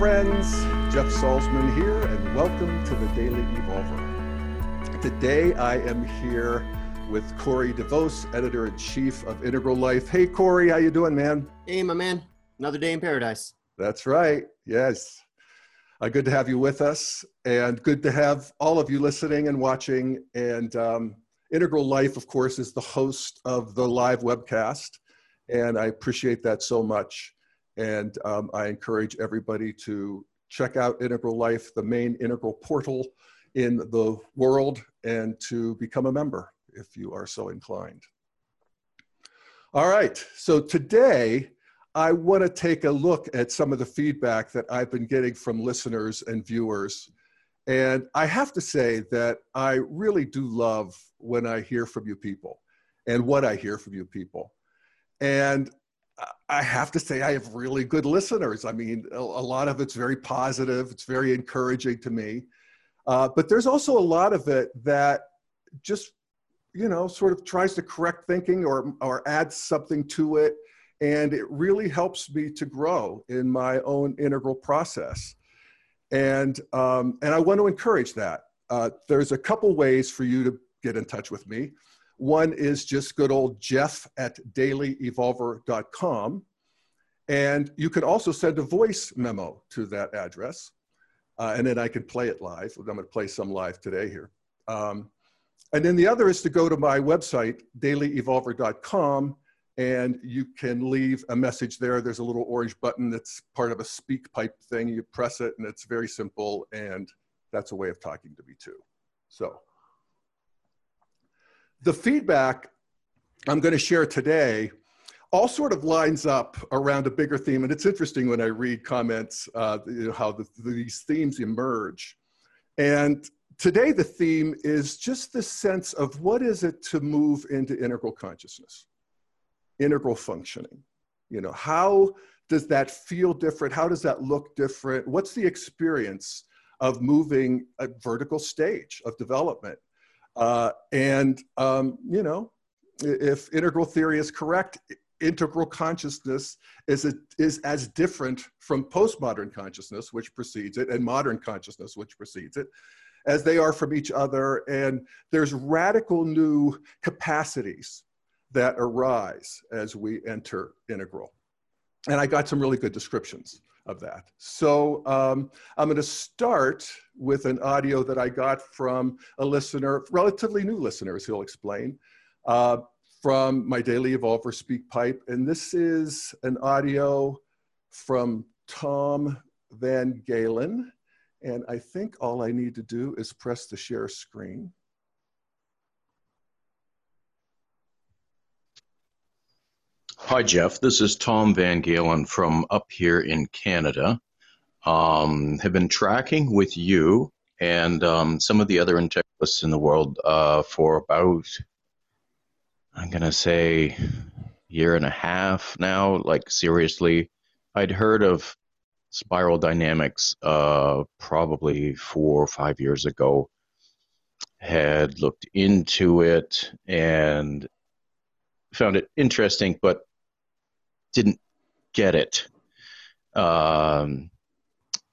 friends. Jeff Salzman here, and welcome to the Daily Evolver. Today, I am here with Corey DeVos, editor in chief of Integral Life. Hey, Corey, how you doing, man? Hey, my man. Another day in paradise. That's right. Yes. Uh, good to have you with us, and good to have all of you listening and watching. And um, Integral Life, of course, is the host of the live webcast, and I appreciate that so much. And um, I encourage everybody to check out Integral Life, the main integral portal in the world, and to become a member if you are so inclined. All right, so today I want to take a look at some of the feedback that I've been getting from listeners and viewers. And I have to say that I really do love when I hear from you people and what I hear from you people. And I have to say, I have really good listeners. I mean, a, lot of it's very positive, it's very encouraging to me. Uh, but there's also a lot of it that just, you know, sort of tries to correct thinking or, or add something to it. And it really helps me to grow in my own integral process. And, um, and I want to encourage that. Uh, there's a couple ways for you to get in touch with me. One is just good old Jeff at dailyevolver.com. And you can also send a voice memo to that address. Uh, and then I can play it live. I'm going to play some live today here. Um, and then the other is to go to my website, dailyevolver.com, and you can leave a message there. There's a little orange button that's part of a SpeakPipe thing. You press it, and it's very simple, and that's a way of talking to me too. So the feedback I'm going to share today all sort of lines up around a bigger theme. And it's interesting when I read comments, uh, you know, how the, these themes emerge. And today the theme is just the sense of what is it to move into integral consciousness, integral functioning. You know, how does that feel different? How does that look different? What's the experience of moving a vertical stage of development? Uh, and, um, you know, if integral theory is correct, integral consciousness is, a, is as different from postmodern consciousness, which precedes it, and modern consciousness, which precedes it, as they are from each other. And there's radical new capacities that arise as we enter integral. And I got some really good descriptions of that. So um, I'm going to start with an audio that I got from a listener, relatively new listener, as he'll explain, uh, from my Daily Evolver Speak Pipe. And this is an audio from Tom Van Galen. And I think all I need to do is press the share screen. Hi, Jeff. This is Tom Van Galen from up here in Canada. Um, have been tracking with you and um, some of the other integralists in the world uh, for about, I'm going to say, year and a half now. Like, seriously, I'd heard of spiral dynamics uh, probably four or five years ago, had looked into it and found it interesting, but didn't get it. Um,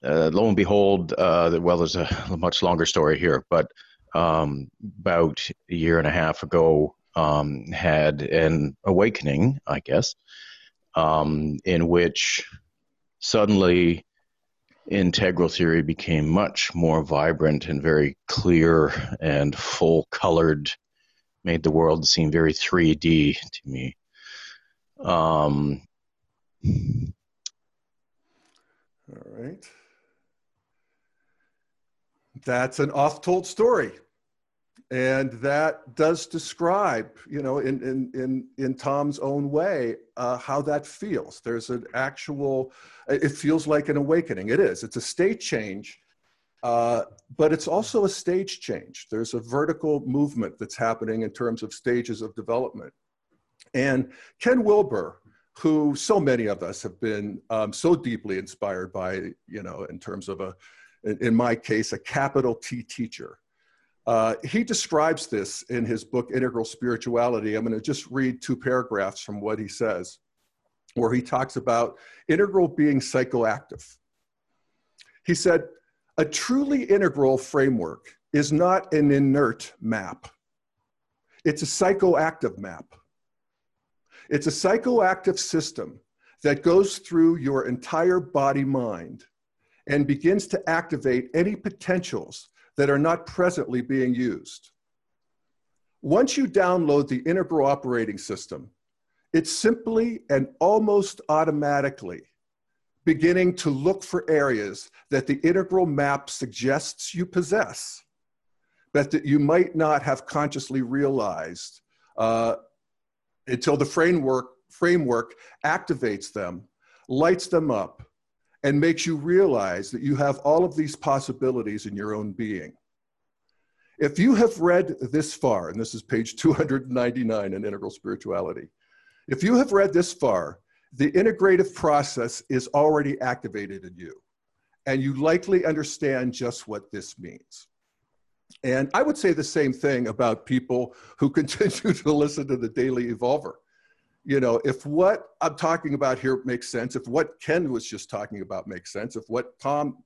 uh, lo and behold, uh, well, there's a, much longer story here, but um, about a year and a half ago, um, had an awakening, I guess, um, in which suddenly integral theory became much more vibrant and very clear and full colored, made the world seem very 3D to me. Um, all right. That's an oft told story. And that does describe, you know, in, in, in, in Tom's own way, uh, how that feels. There's an actual, it feels like an awakening. It is. It's a state change, uh, but it's also a stage change. There's a vertical movement that's happening in terms of stages of development. And Ken Wilber, who so many of us have been um, so deeply inspired by, you know, in terms of a, in my case, a capital T teacher. Uh, he describes this in his book, Integral Spirituality. I'm going to just read two paragraphs from what he says, where he talks about integral being psychoactive. He said, a truly integral framework is not an inert map. It's a psychoactive map. It's a psychoactive system that goes through your entire body mind and begins to activate any potentials that are not presently being used. Once you download the integral operating system, it's simply and almost automatically beginning to look for areas that the integral map suggests you possess, but that you might not have consciously realized uh, until the framework, framework activates them, lights them up, and makes you realize that you have all of these possibilities in your own being. If you have read this far, and this is page 299 in Integral Spirituality, if you have read this far, the integrative process is already activated in you, and you likely understand just what this means. And I would say the same thing about people who continue to listen to the Daily Evolver. You know, if what I'm talking about here makes sense, if what Ken was just talking about makes sense, if what Tom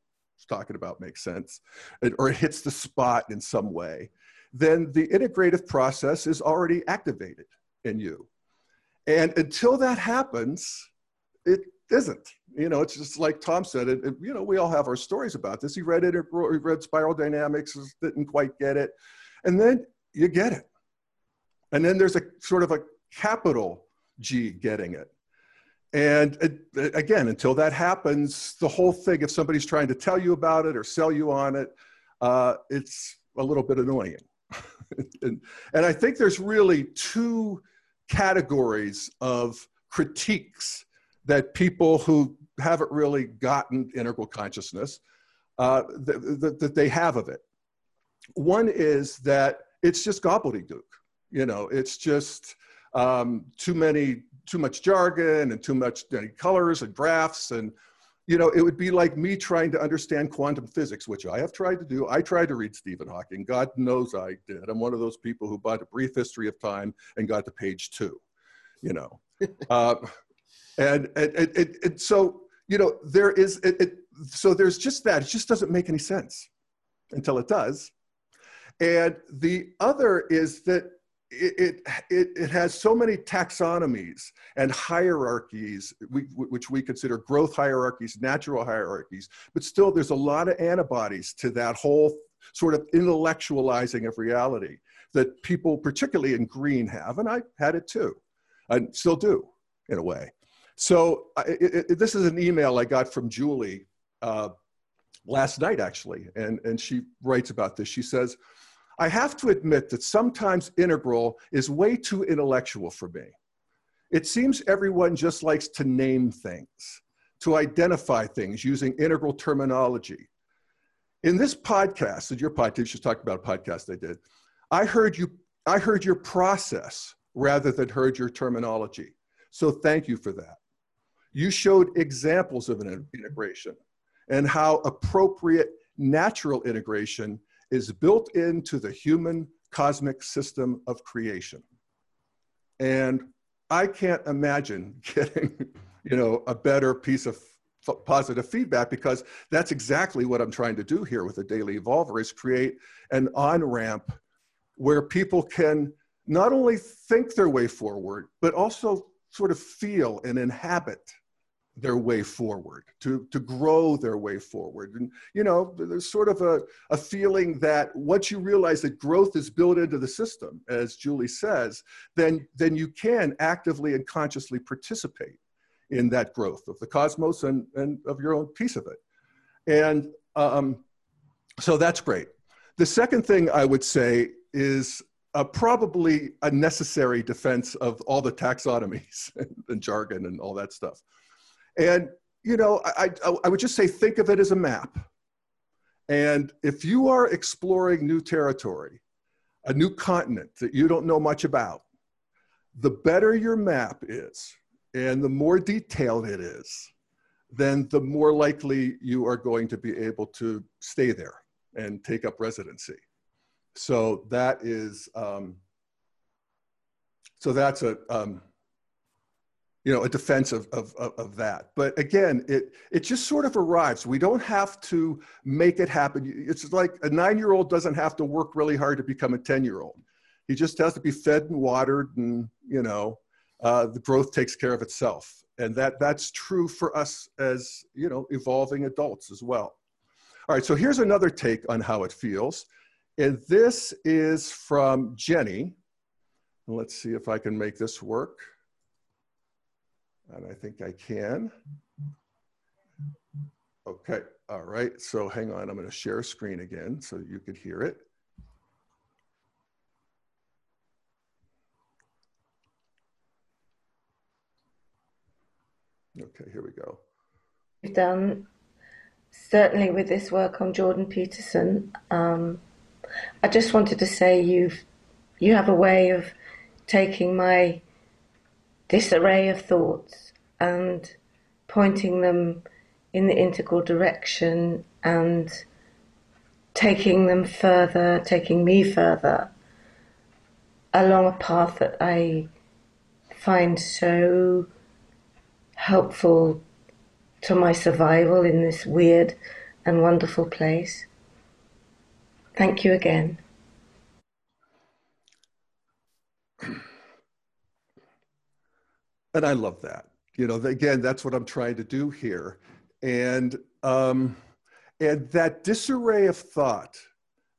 talking about makes sense, or it hits the spot in some way, then the integrative process is already activated in you. And until that happens, it isn't. You know, it's just like Tom said. It, it, you know, we all have our stories about this. He read it. He read Spiral Dynamics, didn't quite get it, and then you get it. And then there's a sort of a capital G getting it. And it, again, until that happens, the whole thing, if somebody's trying to tell you about it or sell you on it, uh, it's a little bit annoying. and, and I think there's really two categories of critiques that people who haven't really gotten integral consciousness uh, that, that they have of it. One is that it's just gobbledygook. You know, it's just um, too many, too much jargon and too much you know, colors and graphs and you know, it would be like me trying to understand quantum physics, which I have tried to do. I tried to read Stephen Hawking. God knows I did. I'm one of those people who bought a brief history of time and got to page two, you know. uh, and, and, and, and, so, you know, there is, it, it, so there's just that. It just doesn't make any sense until it does. And the other is that it, it, it, has so many taxonomies and hierarchies, we, which we consider growth hierarchies, natural hierarchies, but still there's a lot of antibodies to that whole sort of intellectualizing of reality that people, particularly in green, have, and I had it too, and still do in a way. So it, this is an email I got from Julie uh, last night, actually, and, and she writes about this. She says, I have to admit that sometimes integral is way too intellectual for me. It seems everyone just likes to name things, to identify things using integral terminology. In this podcast, that your podcast, just talked about a podcast I did, I heard you, I heard your process rather than heard your terminology. So thank you for that. You showed examples of an integration and how appropriate natural integration is built into the human cosmic system of creation. And I can't imagine getting, you know, a better piece of positive feedback because that's exactly what I'm trying to do here with the Daily Evolver is create an on-ramp where people can not only think their way forward, but also sort of feel and inhabit their way forward, to, to grow their way forward. And, you know, there's sort of a, a feeling that once you realize that growth is built into the system, as Julie says, then, then you can actively and consciously participate in that growth of the cosmos and, and of your own piece of it. And um, so that's great. The second thing I would say is uh, probably a necessary defense of all the taxonomies and jargon and all that stuff. And, you know, I, I, I would just say think of it as a map. And if you are exploring new territory, a new continent that you don't know much about, the better your map is and the more detailed it is, then the more likely you are going to be able to stay there and take up residency. So that is, um, so that's a, um, you know, a defense of, of, of, that. But again, it, it just sort of arrives. We don't have to make it happen. It's like a nine year old doesn't have to work really hard to become a 10 year old. He just has to be fed and watered, and, you know, uh, the growth takes care of itself. And that, that's true for us as, you know, evolving adults as well. All right, so here's another take on how it feels. And this is from Jenny. Let's see if I can make this work. And I think I can. Okay, all right. So hang on, I'm gonna share screen again so you could hear it. Okay, here we go. You've done certainly with this work on Jordan Peterson. Um, I just wanted to say you've you have a way of taking my disarray of thoughts and pointing them in the integral direction and taking them further, taking me further along a path that I find so helpful to my survival in this weird and wonderful place. Thank you again. And I love that. You know, again, that's what I'm trying to do here. And um, and that disarray of thought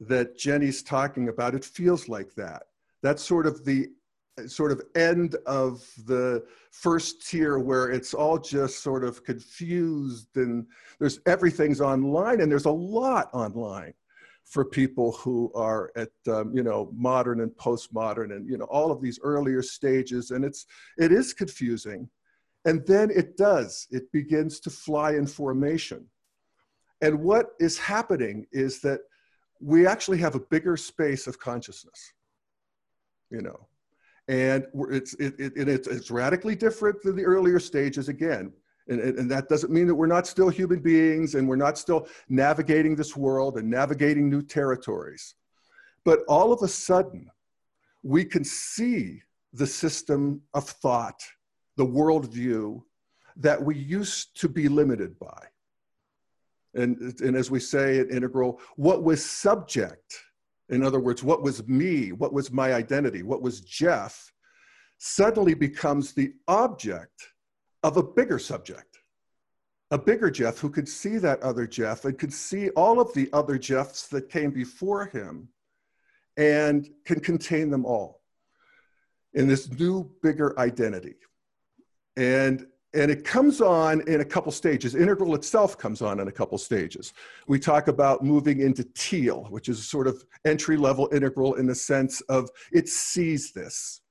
that Jenny's talking about, it feels like that. That's sort of the sort of end of the first tier where it's all just sort of confused and there's everything's online and there's a lot online for people who are at um, you know modern and postmodern and you know all of these earlier stages and it's it is confusing. And then it does. It begins to fly in formation. And what is happening is that we actually have a bigger space of consciousness you know. And it's, it, it, it's, it's radically different than the earlier stages again. And, and, that doesn't mean that we're not still human beings and we're not still navigating this world and navigating new territories. But all of a sudden, we can see the system of thought, the worldview that we used to be limited by. And, and as we say at Integral, what was subject in other words, what was me, what was my identity, what was Jeff, suddenly becomes the object of a bigger subject. A bigger Jeff who could see that other Jeff and could see all of the other Jeffs that came before him and can contain them all in this new, bigger identity. And and it comes on in a couple stages. Integral itself comes on in a couple stages. We talk about moving into teal, which is a sort of entry level integral in the sense of it sees this.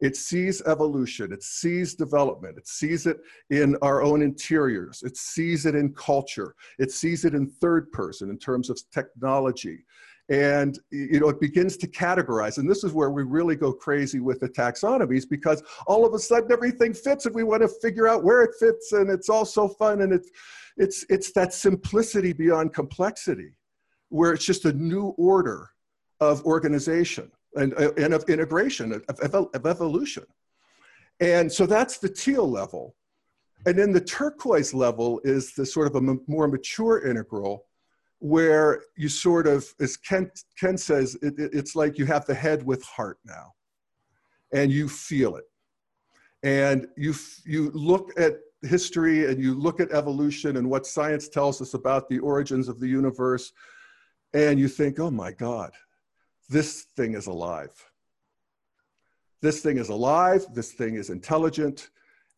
It sees evolution, it sees development, it sees it in our own interiors, it sees it in culture, it sees it in third person in terms of technology, and you know it begins to categorize. And this is where we really go crazy with the taxonomies because all of a sudden everything fits and we want to figure out where it fits and it's all so fun and it's it's it's that simplicity beyond complexity where it's just a new order of organization and, uh, and of integration of, of, of evolution. And so that's the teal level. And then the turquoise level is the sort of a more mature integral where you sort of, as Ken, Ken says, it, it, it's like you have the head with heart now, and you feel it. And you, you look at history and you look at evolution and what science tells us about the origins of the universe, and you think, oh my God, this thing is alive. This thing is alive, this thing is intelligent,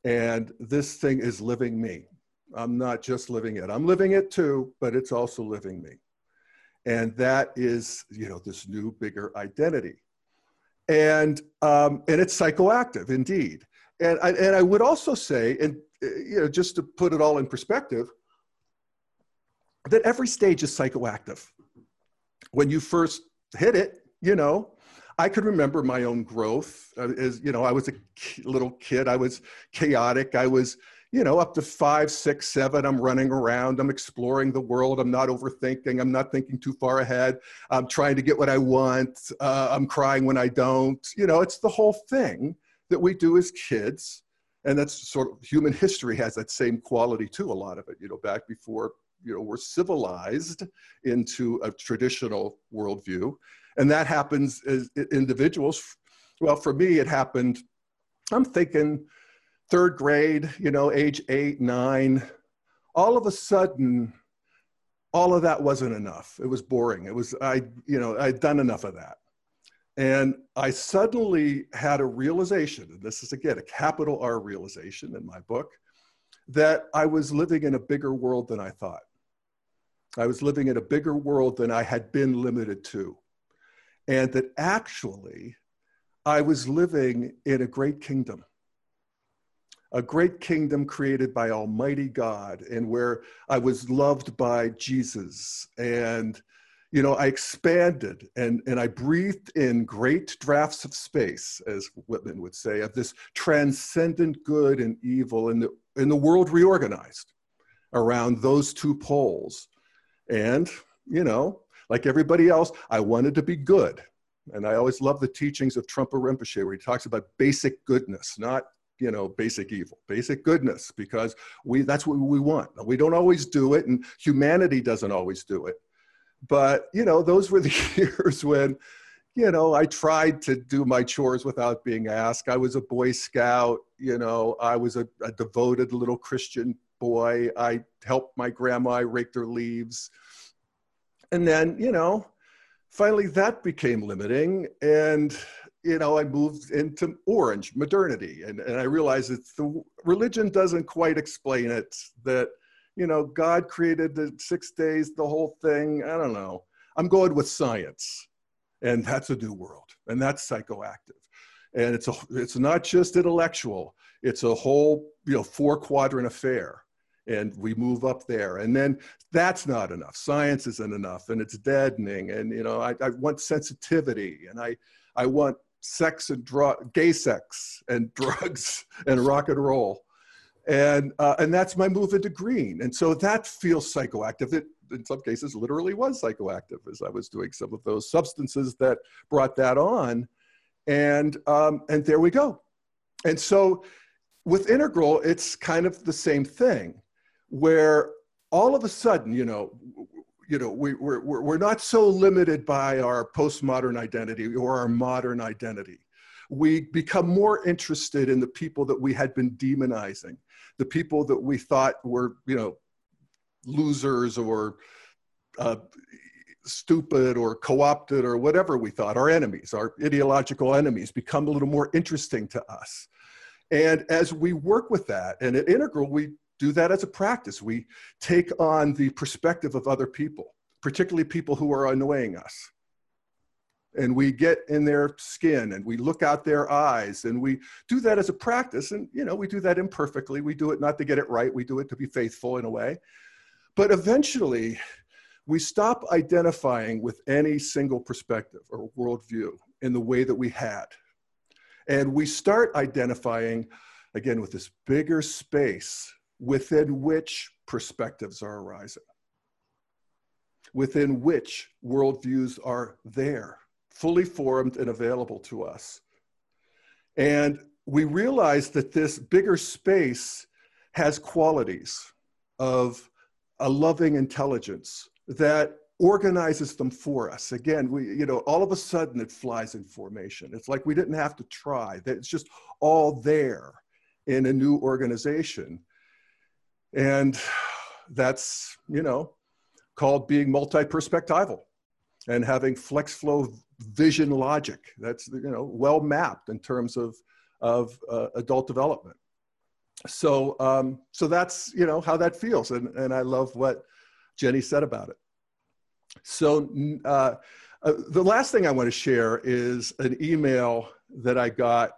and this thing is living me. I'm not just living it. I'm living it too, but it's also living me. And that is, you know, this new, bigger identity. And, um, and it's psychoactive indeed. And I, and I would also say, and, you know, just to put it all in perspective, that every stage is psychoactive. When you first hit it, you know, I could remember my own growth. Uh, as you know, I was a little kid. I was chaotic. I was, you know, up to five, six, seven, I'm running around, I'm exploring the world, I'm not overthinking, I'm not thinking too far ahead, I'm trying to get what I want, uh, I'm crying when I don't. You know, it's the whole thing that we do as kids And that's sort of human history has that same quality too, a lot of it, you know, back before, you know, we're civilized into a traditional worldview. And that happens as individuals. Well, for me, it happened, I'm thinking third grade, you know, age eight, nine. All of a sudden, all of that wasn't enough. It was boring. It was, I, you know, I'd done enough of that. And I suddenly had a realization, and this is again a capital R realization in my book, that I was living in a bigger world than I thought. I was living in a bigger world than I had been limited to. And that actually, I was living in a great kingdom a great kingdom created by Almighty God, and where I was loved by Jesus. And, you know, I expanded and, and I breathed in great drafts of space, as Whitman would say, of this transcendent good and evil, and the, and the world reorganized around those two poles. And, you know, like everybody else, I wanted to be good. And I always love the teachings of Trungpa Rinpoche, where he talks about basic goodness, not you know basic evil basic goodness because we that's what we want. We don't always do it and humanity doesn't always do it. But you know those were the years when you know i tried to do my chores without being asked. I was a boy scout you know i was a, a devoted little christian boy. I helped my grandma I raked her leaves and then you know finally that became limiting and you know, I moved into orange modernity, and, and I realized that the religion doesn't quite explain it. That you know, God created the six days, the whole thing. I don't know. I'm going with science, and that's a new world, and that's psychoactive, and it's a it's not just intellectual. It's a whole you know four quadrant affair and we move up there and then that's not enough science isn't enough and it's deadening and you know I, I want sensitivity and i i want sex and drug, gay sex and drugs and rock and roll. And, uh, and that's my move into green. And so that feels psychoactive. It, in some cases, literally was psychoactive as I was doing some of those substances that brought that on. And, um, and there we go. And so with integral, it's kind of the same thing where all of a sudden, you know, you know, we, we're, we're not so limited by our postmodern identity or our modern identity. We become more interested in the people that we had been demonizing, the people that we thought were, you know, losers or uh, stupid or co-opted or whatever we thought, our enemies, our ideological enemies become a little more interesting to us. And as we work with that, and at Integral, we do that as a practice. We take on the perspective of other people, particularly people who are annoying us. And we get in their skin and we look out their eyes and we do that as a practice. And, you know, we do that imperfectly. We do it not to get it right, we do it to be faithful in a way. But eventually, we stop identifying with any single perspective or worldview in the way that we had. And we start identifying, again, with this bigger space within which perspectives are arising, within which worldviews are there, fully formed and available to us. And we realize that this bigger space has qualities of a loving intelligence that organizes them for us. Again, we, you know, all of a sudden it flies in formation. It's like we didn't have to try, that it's just all there in a new organization. And that's, you know, called being multi-perspectival and having flex flow vision logic. That's, you know, well mapped in terms of, of uh, adult development. So, um, so that's, you know, how that feels. And, and I love what Jenny said about it. So uh, uh, the last thing I want to share is an email that I got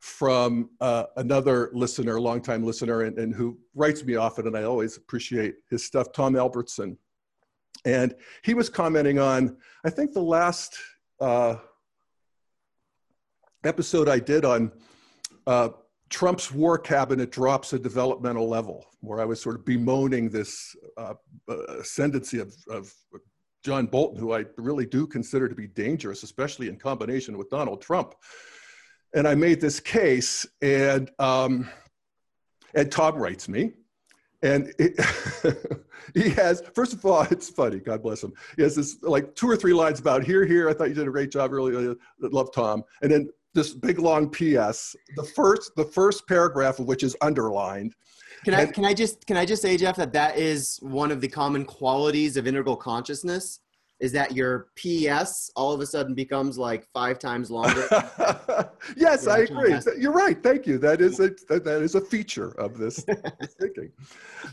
from uh, another listener, longtime listener, and, and, who writes me often, and I always appreciate his stuff, Tom Albertson. And he was commenting on, I think, the last uh, episode I did on uh, Trump's war cabinet drops a developmental level, where I was sort of bemoaning this uh, ascendancy of, of John Bolton, who I really do consider to be dangerous, especially in combination with Donald Trump and I made this case, and um, And Tom writes me, and it, he has, first of all, it's funny, God bless him. He has this like two or three lines about here, here, I thought you did a great job, really, uh, love Tom. And then this big long PS, the first, the first paragraph of which is underlined. Can I, can I just, can I just say, Jeff, that that is one of the common qualities of integral consciousness is that your PS all of a sudden becomes like five times longer. yes, I agree. You're right. Thank you. That is a that, is a feature of this, this thinking.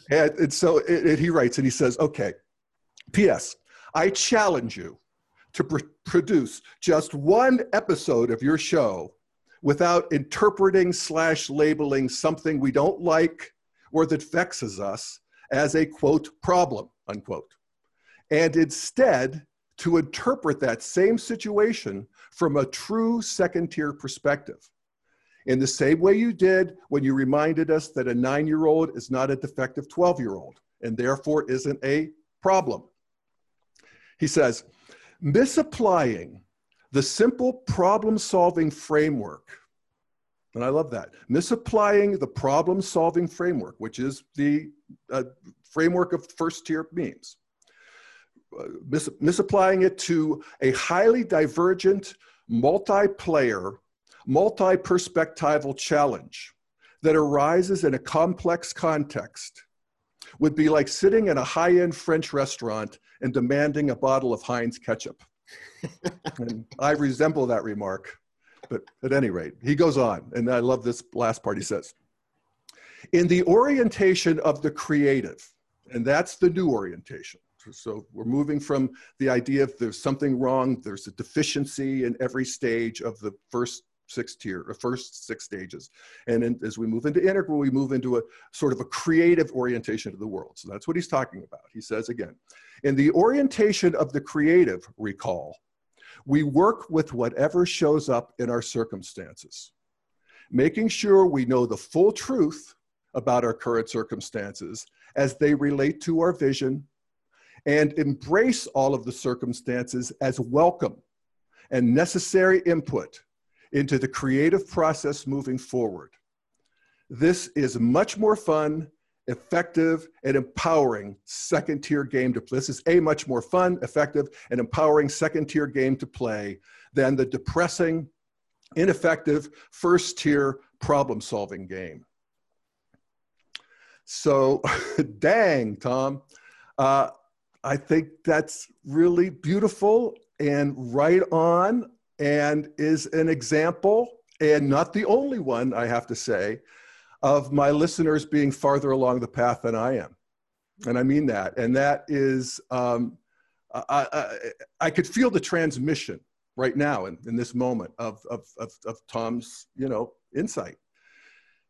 And, and so it, it, he writes and he says, "Okay, P.S. I challenge you to pr- produce just one episode of your show without interpreting slash labeling something we don't like or that vexes us as a quote problem unquote." And instead to interpret that same situation from a true second tier perspective. In the same way you did when you reminded us that a nine year old is not a defective 12 year old and therefore isn't a problem. He says, misapplying the simple problem solving framework, and I love that, misapplying the problem solving framework, which is the uh, framework of first tier memes mis misapplying it to a highly divergent, multiplayer, multi-perspectival challenge that arises in a complex context would be like sitting in a high-end French restaurant and demanding a bottle of Heinz ketchup. and I resemble that remark, but at any rate, he goes on, and I love this last part he says. In the orientation of the creative, and that's the new orientation, so we're moving from the idea of there's something wrong, there's a deficiency in every stage of the first six tier, the first six stages. And then as we move into integral, we move into a sort of a creative orientation of the world. So that's what he's talking about. He says again, in the orientation of the creative, recall, we work with whatever shows up in our circumstances, making sure we know the full truth about our current circumstances as they relate to our vision and embrace all of the circumstances as welcome and necessary input into the creative process moving forward. This is much more fun, effective, and empowering second tier game to play. This is a much more fun, effective, and empowering second tier game to play than the depressing, ineffective first tier problem solving game. So, dang, Tom. Uh, I think that's really beautiful and right on and is an example, and not the only one, I have to say, of my listeners being farther along the path than I am. And I mean that. And that is, um, I, I, I, could feel the transmission right now in, in this moment of, of, of, of Tom's, you know, insight.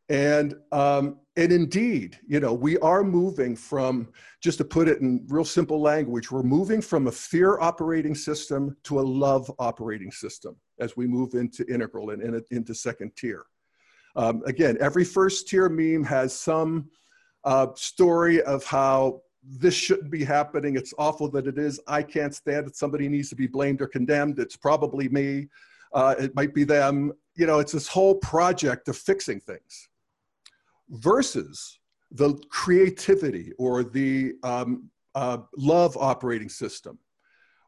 And, um, and indeed, you know, we are moving from, just to put it in real simple language, we're moving from a fear operating system to a love operating system as we move into integral and, into second tier. Um, again, every first tier meme has some uh, story of how this shouldn't be happening. It's awful that it is. I can't stand it. Somebody needs to be blamed or condemned. It's probably me. Uh, it might be them. You know, it's this whole project of fixing things versus the creativity or the um, uh, love operating system,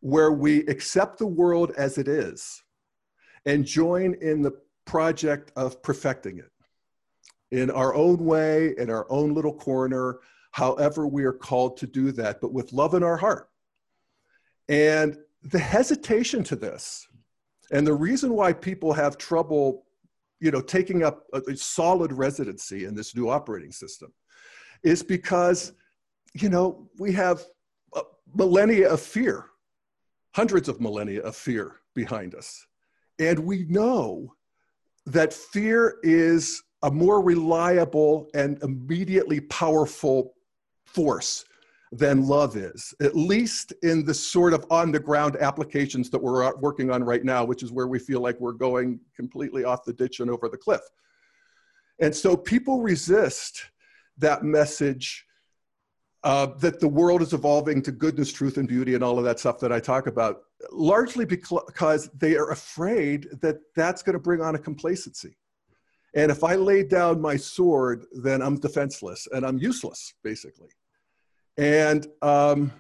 where we accept the world as it is and join in the project of perfecting it in our own way, in our own little corner, however we are called to do that, but with love in our heart. And the hesitation to this, and the reason why people have trouble you know, taking up a, a solid residency in this new operating system is because, you know, we have millennia of fear, hundreds of millennia of fear behind us. And we know that fear is a more reliable and immediately powerful force than love is, at least in the sort of on the ground applications that we're working on right now, which is where we feel like we're going completely off the ditch and over the cliff. And so people resist that message uh, that the world is evolving to goodness, truth, and beauty, and all of that stuff that I talk about, largely because they are afraid that that's going to bring on a complacency And if I lay down my sword, then I'm defenseless and I'm useless, basically. And um,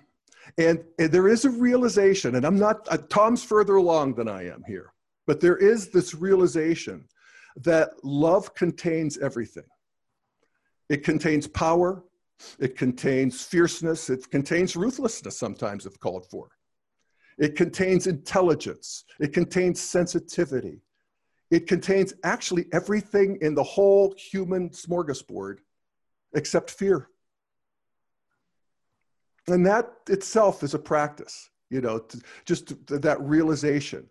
and, there is a realization, and I'm not uh, Tom's further along than I am here, but there is this realization that love contains everything. It contains power, it contains fierceness, it contains ruthlessness sometimes if called for. It contains intelligence, it contains sensitivity, it contains actually everything in the whole human smorgasbord except fear. And that itself is a practice, you know, to, just to, that realization.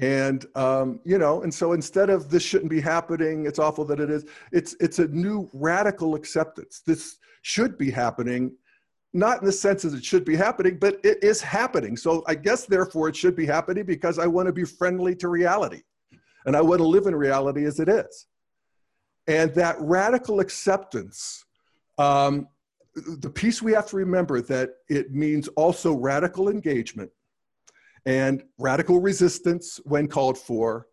And um, you know, and so instead of this shouldn't be happening, it's awful that it is. It's it's a new radical acceptance. This should be happening, not in the sense that it should be happening, but it is happening. So I guess therefore it should be happening because I want to be friendly to reality, and I want to live in reality as it is. And that radical acceptance um, the piece we have to remember that it means also radical engagement and radical resistance when called for,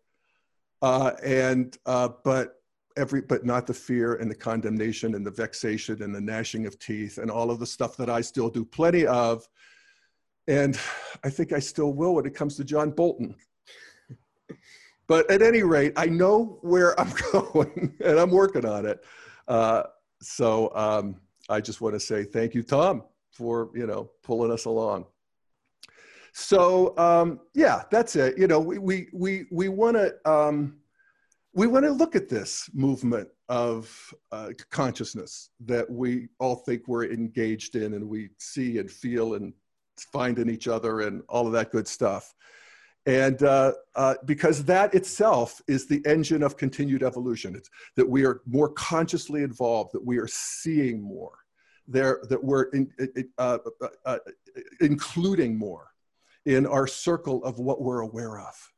uh, and uh, but every but not the fear and the condemnation and the vexation and the gnashing of teeth and all of the stuff that I still do plenty of, and I think I still will when it comes to John Bolton. but at any rate, I know where I'm going and I'm working on it. Uh, so. Um, I just want to say thank you, Tom, for you know pulling us along. So um, yeah, that's it. You know, we we we we want to um, we want to look at this movement of uh, consciousness that we all think we're engaged in, and we see and feel and find in each other, and all of that good stuff. And uh, uh, because that itself is the engine of continued evolution, it's that we are more consciously involved, that we are seeing more, there, that we're in, uh, uh, uh, including more in our circle of what we're aware of.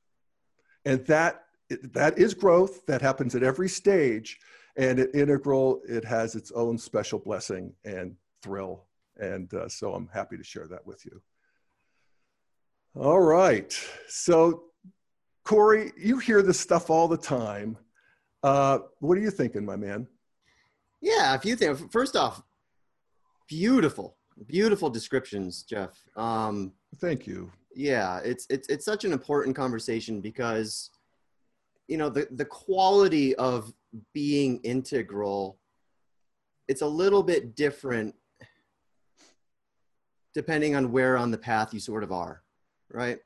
And that, that is growth that happens at every stage. And at Integral, it has its own special blessing and thrill. And uh, so I'm happy to share that with you. All right. So, Corey, you hear this stuff all the time. Uh, what are you thinking, my man? Yeah, a few things. First off, beautiful, beautiful descriptions, Jeff. Um, Thank you. Yeah, it's it's it's such an important conversation because, you know, the the quality of being integral. It's a little bit different depending on where on the path you sort of are right?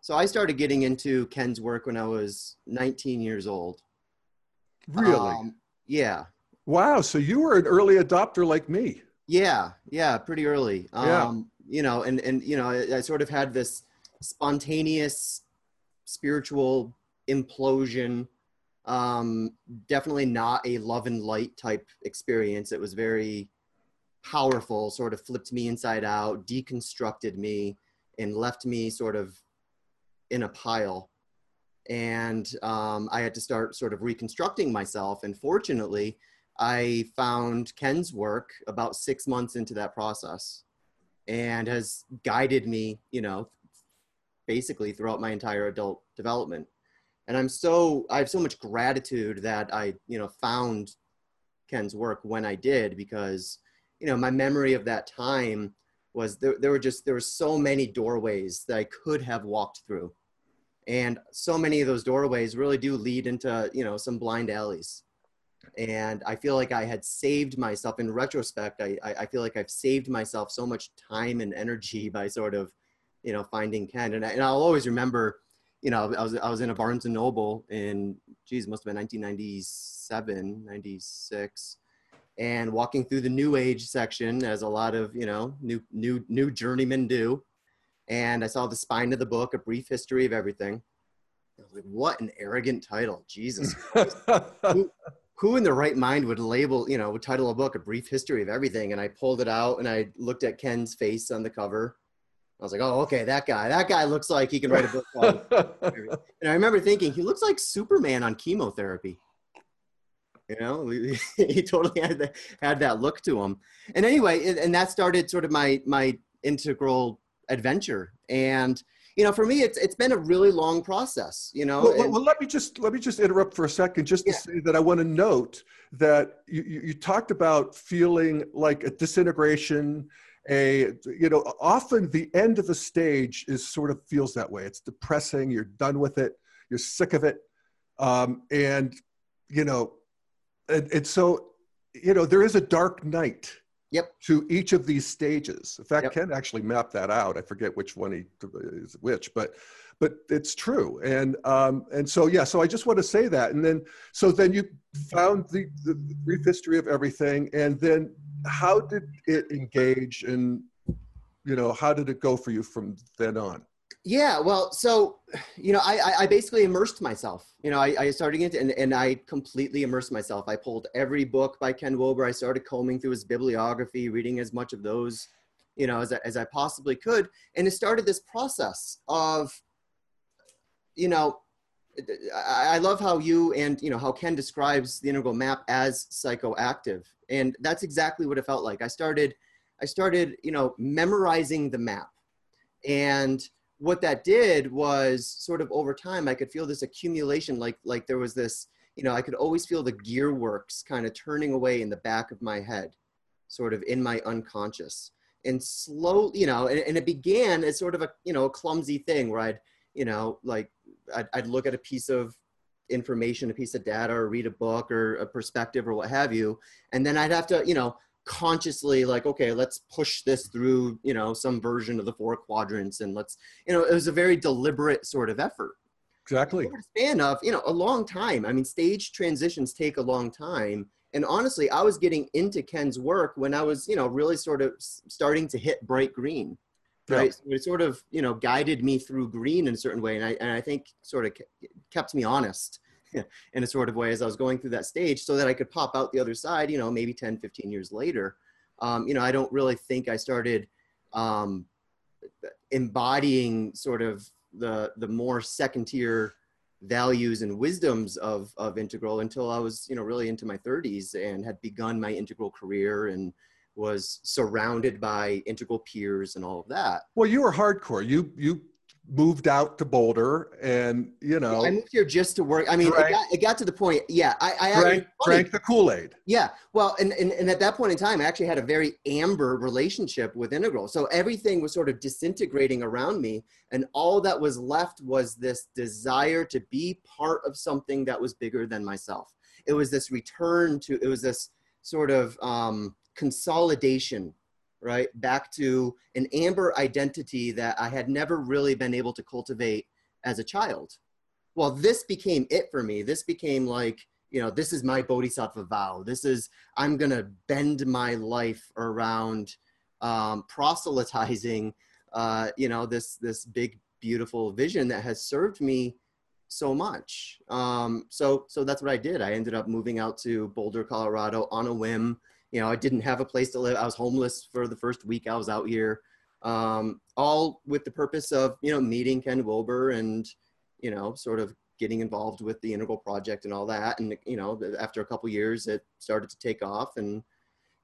So I started getting into Ken's work when I was 19 years old. Really? Um, yeah. Wow. So you were an early adopter like me. Yeah. Yeah. Pretty early. Yeah. Um, you know, and, and, you know, I, I sort of had this spontaneous spiritual implosion. Um, definitely not a love and light type experience. It was very powerful, sort of flipped me inside out, deconstructed me and left me sort of in a pile. And um, I had to start sort of reconstructing myself. And fortunately, I found Ken's work about six months into that process and has guided me, you know, basically throughout my entire adult development. And I'm so, I have so much gratitude that I, you know, found Ken's work when I did because, you know, my memory of that time was there, there were just there were so many doorways that I could have walked through. And so many of those doorways really do lead into, you know, some blind alleys. And I feel like I had saved myself in retrospect. I, I feel like I've saved myself so much time and energy by sort of, you know, finding Ken. And, I, and I'll always remember, you know, I was, I was in a Barnes and Noble in, geez, must have been 1997, 96 and walking through the new age section as a lot of you know new new new journeymen do and i saw the spine of the book a brief history of everything I was like what an arrogant title jesus who, who in the right mind would label you know would title a book a brief history of everything and i pulled it out and i looked at ken's face on the cover I was like, oh, okay, that guy. That guy looks like he can write a book. and I remember thinking, he looks like Superman on chemotherapy. You know, he totally had that, had that look to him. And anyway, and that started sort of my my integral adventure. And you know, for me, it's it's been a really long process. You know. Well, well let me just let me just interrupt for a second, just to yeah. say that I want to note that you, you, you talked about feeling like a disintegration a you know often the end of the stage is sort of feels that way it's depressing you're done with it you're sick of it um, and you know and, and so you know there is a dark night yep. to each of these stages. In fact yep. ken actually mapped that out. I forget which one he is which but but it's true. And um, and so yeah so i just want to say that. And then so then you found the, the brief history of everything. And then how did it engage and you know how did it go for you from then on yeah well so you know i i basically immersed myself you know i, I started into and, and i completely immersed myself. I pulled every book by ken wilber. I started combing through his bibliography reading as much of those you know as, as i possibly could. And it started this process of you know I love how you and you know how Ken describes the integral map as psychoactive, and that's exactly what it felt like. I started, I started, you know, memorizing the map, and what that did was sort of over time I could feel this accumulation, like like there was this, you know, I could always feel the gear works kind of turning away in the back of my head, sort of in my unconscious, and slow, you know, and, and it began as sort of a you know a clumsy thing where I'd you know like I'd, I'd look at a piece of information, a piece of data, or read a book or a perspective or what have you, and then I'd have to, you know, consciously like, okay, let's push this through, you know, some version of the four quadrants, and let's, you know, it was a very deliberate sort of effort. Exactly. Over a span of, you know, a long time. I mean, stage transitions take a long time. And honestly, I was getting into Ken's work when I was, you know, really sort of starting to hit bright green right? So it sort of you know guided me through green in a certain way, and I and I think sort of kept me honest in a sort of way as I was going through that stage, so that I could pop out the other side. You know, maybe 10, 15 years later. Um, you know, I don't really think I started um, embodying sort of the the more second tier values and wisdoms of of integral until I was you know really into my 30s and had begun my integral career and was surrounded by integral peers and all of that. Well, you were hardcore. You you moved out to Boulder, and you know, I moved here just to work. I mean, drank, it, got, it, got, to the point. Yeah, I, I drank, drank the Kool Aid. Yeah, well, and, and and at that point in time, I actually had a very amber relationship with Integral. So everything was sort of disintegrating around me, and all that was left was this desire to be part of something that was bigger than myself. It was this return to. It was this sort of um, consolidation, right? Back to an amber identity that I had never really been able to cultivate as a child. Well, this became it for me. This became like, you know, this is my bodhisattva vow. This is, I'm going to bend my life around um, proselytizing, uh, you know, this, this big, beautiful vision that has served me so much. Um, so, so that's what I did. I ended up moving out to Boulder, Colorado on a whim you know, I didn't have a place to live. I was homeless for the first week I was out here, um, all with the purpose of, you know, meeting Ken Wilber and, you know, sort of getting involved with the Integral Project and all that. And, you know, after a couple years, it started to take off and,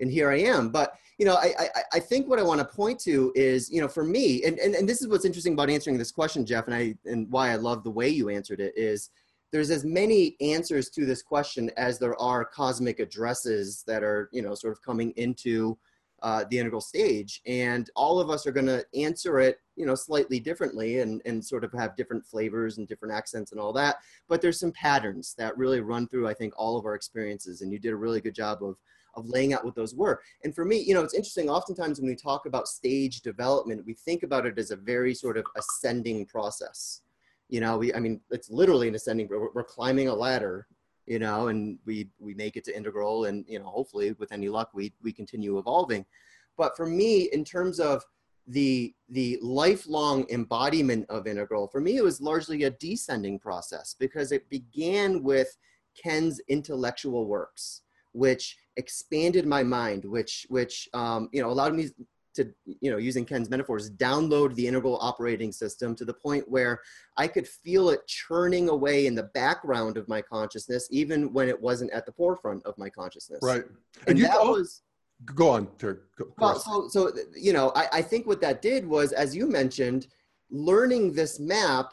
and here I am. But, you know, I, I, I think what I want to point to is, you know, for me, and, and, and this is what's interesting about answering this question, Jeff, and I, and why I love the way you answered it is, there's as many answers to this question as there are Kosmic addresses that are, you know, sort of coming into uh, the integral stage. And all of us are going to answer it, you know, slightly differently and, and sort of have different flavors and different accents and all that. But there's some patterns that really run through, I think, all of our experiences. And you did a really good job of, of laying out what those were. And for me, you know, it's interesting. Oftentimes when we talk about stage development, we think about it as a very sort of ascending process you know we i mean it's literally an ascending we're, we're climbing a ladder you know and we we make it to integral and you know hopefully with any luck we we continue evolving. But for me in terms of the the lifelong embodiment of integral for me it was largely a descending process because it began with ken's intellectual works which expanded my mind which which um, you know allowed me to, you know, using Ken's metaphors, download the integral operating system to the point where I could feel it churning away in the background of my consciousness, even when it wasn't at the forefront of my consciousness. Right. And, and you that was go on, Terry. Well, so, so you know, I, I think what that did was, as you mentioned, learning this map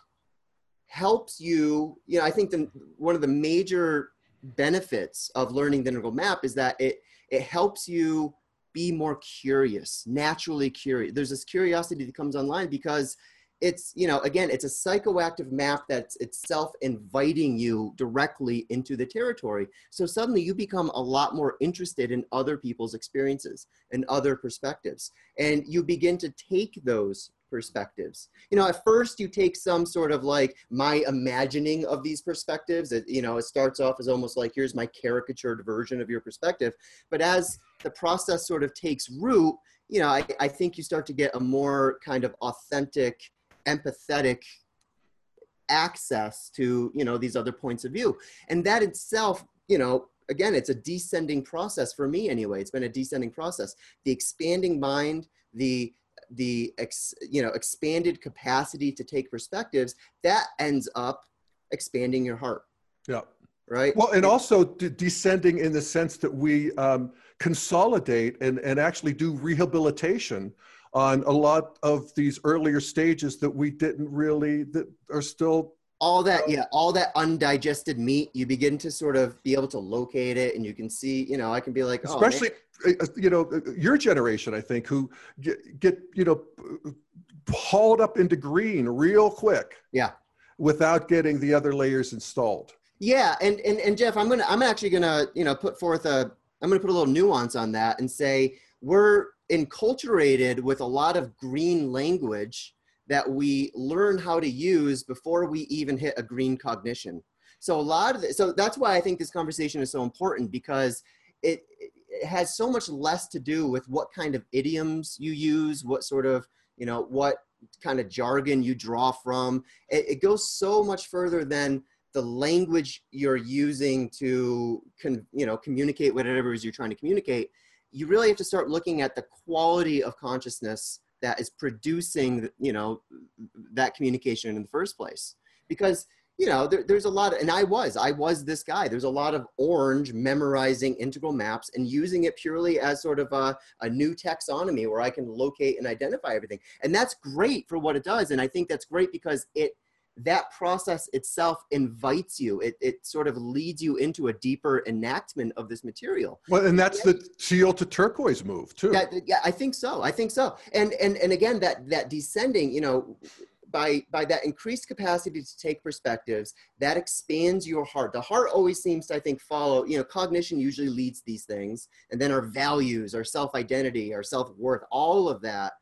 helps you, you know, I think the, one of the major benefits of learning the integral map is that it, it helps you be more curious, naturally curious. There's this curiosity that comes online because it's you know again it's a psychoactive map that's itself inviting you directly into the territory so suddenly you become a lot more interested in other people's experiences and other perspectives and you begin to take those perspectives. You know at first you take some sort of like my imagining of these perspectives. It, you know it starts off as almost like here's my caricatured version of your perspective. But as the process sort of takes root you know I, I think you start to get a more kind of authentic empathetic access to you know these other points of view. And that itself you know again it's a descending process for me anyway. It's been a descending process. The expanding mind the the ex, you know expanded capacity to take perspectives that ends up expanding your heart. Yeah right? Well and also de- descending in the sense that we um, consolidate and, and actually do rehabilitation on a lot of these earlier stages that we didn't really that are still all that yeah all that undigested meat you begin to sort of be able to locate it and you can see you know i can be like oh, especially uh, you know your generation i think who get, get you know hauled up into green real quick yeah. without getting the other layers installed. Yeah and and, and jeff i'm gonna i'm actually gonna you know put forth a i'm gonna put a little nuance on that and say we're enculturated with a lot of green language that we learn how to use before we even hit a green cognition. So a lot of the, so that's why I think this conversation is so important because it, it has so much less to do with what kind of idioms you use, what sort of, you know, what kind of jargon you draw from. It, it goes so much further than the language you're using to, con, you know, communicate whatever it is you're trying to communicate you really have to start looking at the quality of consciousness that is producing you know that communication in the first place. Because you know there, there's a lot of and i was i was this guy. There's a lot of orange memorizing integral maps and using it purely as sort of a, a new taxonomy where i can locate and identify everything. And that's great for what it does and i think that's great because it that process itself invites you. It, it sort of leads you into a deeper enactment of this material. Well and that's the teal to turquoise move too. That, yeah i think so. I think so. And and and again that that descending you know by by that increased capacity to take perspectives that expands your heart. The heart always seems to i think follow you know cognition usually leads these things and then our values our self-identity our self-worth all of that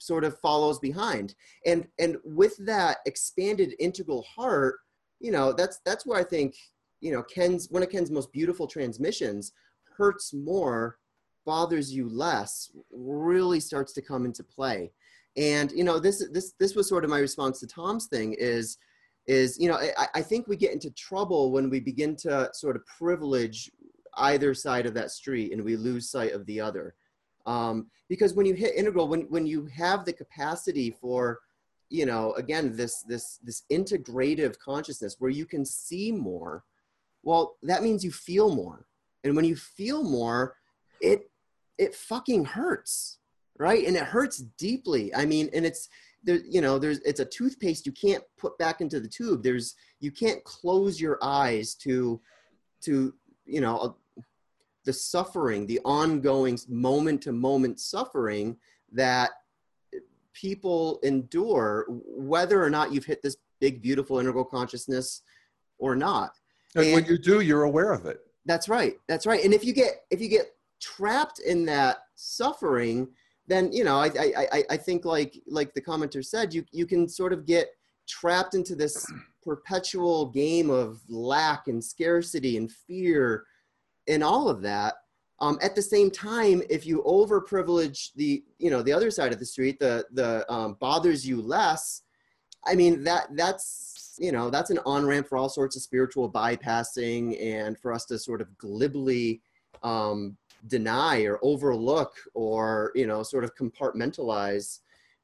sort of follows behind. And and with that expanded integral heart you know that's that's where i think you know ken's one of ken's most beautiful transmissions hurts more bothers you less really starts to come into play. And you know this this this was sort of my response to tom's thing is is you know I, I think we get into trouble when we begin to sort of privilege either side of that street and we lose sight of the other um, because when you hit integral, when, when you have the capacity for, you know, again, this, this, this integrative consciousness where you can see more, well, that means you feel more. And when you feel more, it, it fucking hurts, right? And it hurts deeply. I mean, and it's, there, you know, there's, it's a toothpaste you can't put back into the tube. There's, you can't close your eyes to, to, you know, the suffering, the ongoing moment to moment suffering that people endure, whether or not you've hit this big, beautiful integral consciousness or not. And, and when you do, you're aware of it. That's right. That's right. And if you get if you get trapped in that suffering, then you know I I I think like like the commenter said, you you can sort of get trapped into this perpetual game of lack and scarcity and fear in all of that. Um, at the same time, if you overprivilege the, you know, the other side of the street, the the um, bothers you less. I mean that that's you know that's an on ramp for all sorts of spiritual bypassing and for us to sort of glibly um, deny or overlook or you know sort of compartmentalize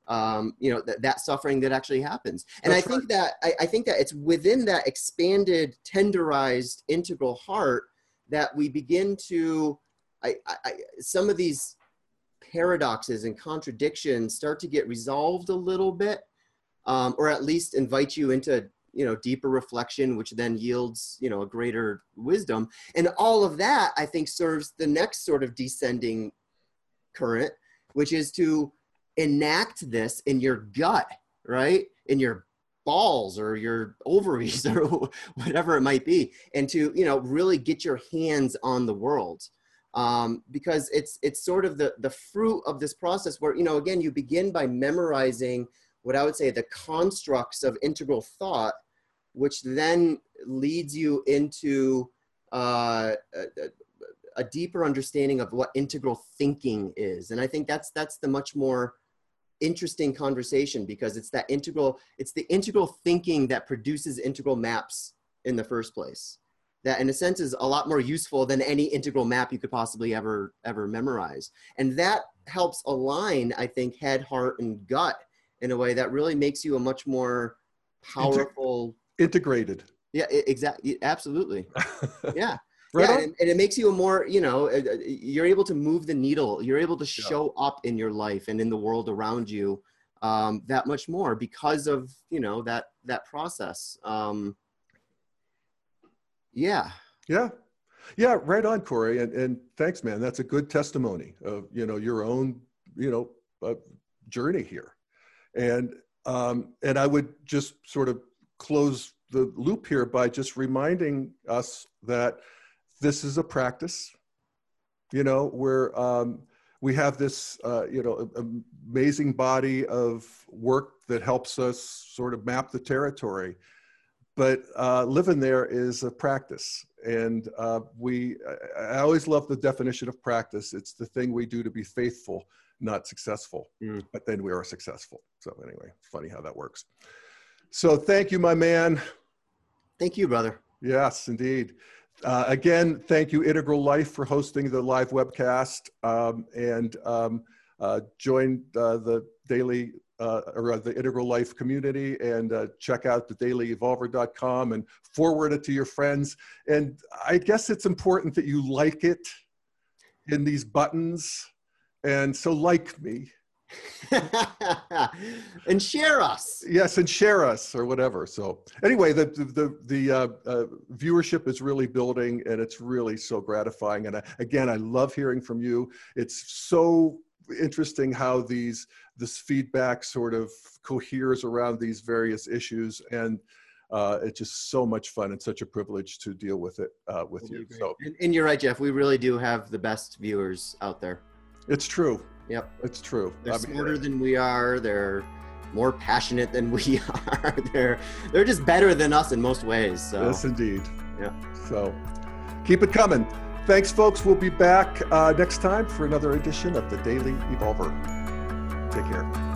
um, you know th- that suffering that actually happens and That's i think right. that I, I, think that it's within that expanded tenderized integral heart that we begin to, I, I, some of these paradoxes and contradictions start to get resolved a little bit. um, or at least invite you into you know deeper reflection which then yields you know a greater wisdom and all of that i think serves the next sort of descending current which is to enact this in your gut right in your balls or your ovaries or whatever it might be and to you know really get your hands on the world um, because it's it's sort of the the fruit of this process where you know again you begin by memorizing what i would say the constructs of integral thought which then leads you into uh, a, a, deeper understanding of what integral thinking is. And I think that's that's the much more interesting conversation because it's that integral it's the integral thinking that produces integral maps in the first place that in a sense is a lot more useful than any integral map you could possibly ever ever memorize and that helps align i think head heart and gut in a way that really makes you a much more powerful integrated. Yeah, exactly. Absolutely. Yeah. Right yeah, and, and, it makes you a more, you know, uh, uh, you're able to move the needle. You're able to show yeah. up in your life and in the world around you um, that much more because of, you know, that that process. Um, yeah. Yeah. Yeah, right on, Corey. And, and thanks, man. That's a good testimony of, you know, your own, you know, uh, journey here. And, um, and I would just sort of close the loop here by just reminding us that this is a practice, you know, where um, we have this, uh, you know, amazing body of work that helps us sort of map the territory. But uh, living there is a practice. And uh, we, I always love the definition of practice. It's the thing we do to be faithful, not successful. Mm. But then we are successful. So, anyway, funny how that works. So thank you, my man. Thank you, brother. Yes, indeed. Uh, again, thank you, Integral Life, for hosting the live webcast um, and um, uh, join uh, the daily uh, or uh, the Integral Life community and uh, check out the dailyevolver.com and forward it to your friends. And I guess it's important that you like it in these buttons. And so, like me, and share us. Yes, and share us or whatever. So anyway, the the the uh, uh, viewership is really building, and it's really so gratifying. And I, again, I love hearing from you. It's so interesting how these this feedback sort of coheres around these various issues and. Uh, it's just so much fun and such a privilege to deal with it uh, with you. So, and, and you're right, Jeff. We really do have the best viewers out there. It's true. Yep. It's true. They're I smarter than we are. They're more passionate than we are. they're they're just better than us in most ways. So. Yes, indeed. Yeah. So keep it coming. Thanks, folks. We'll be back uh, next time for another edition of the Daily Evolver. Take care.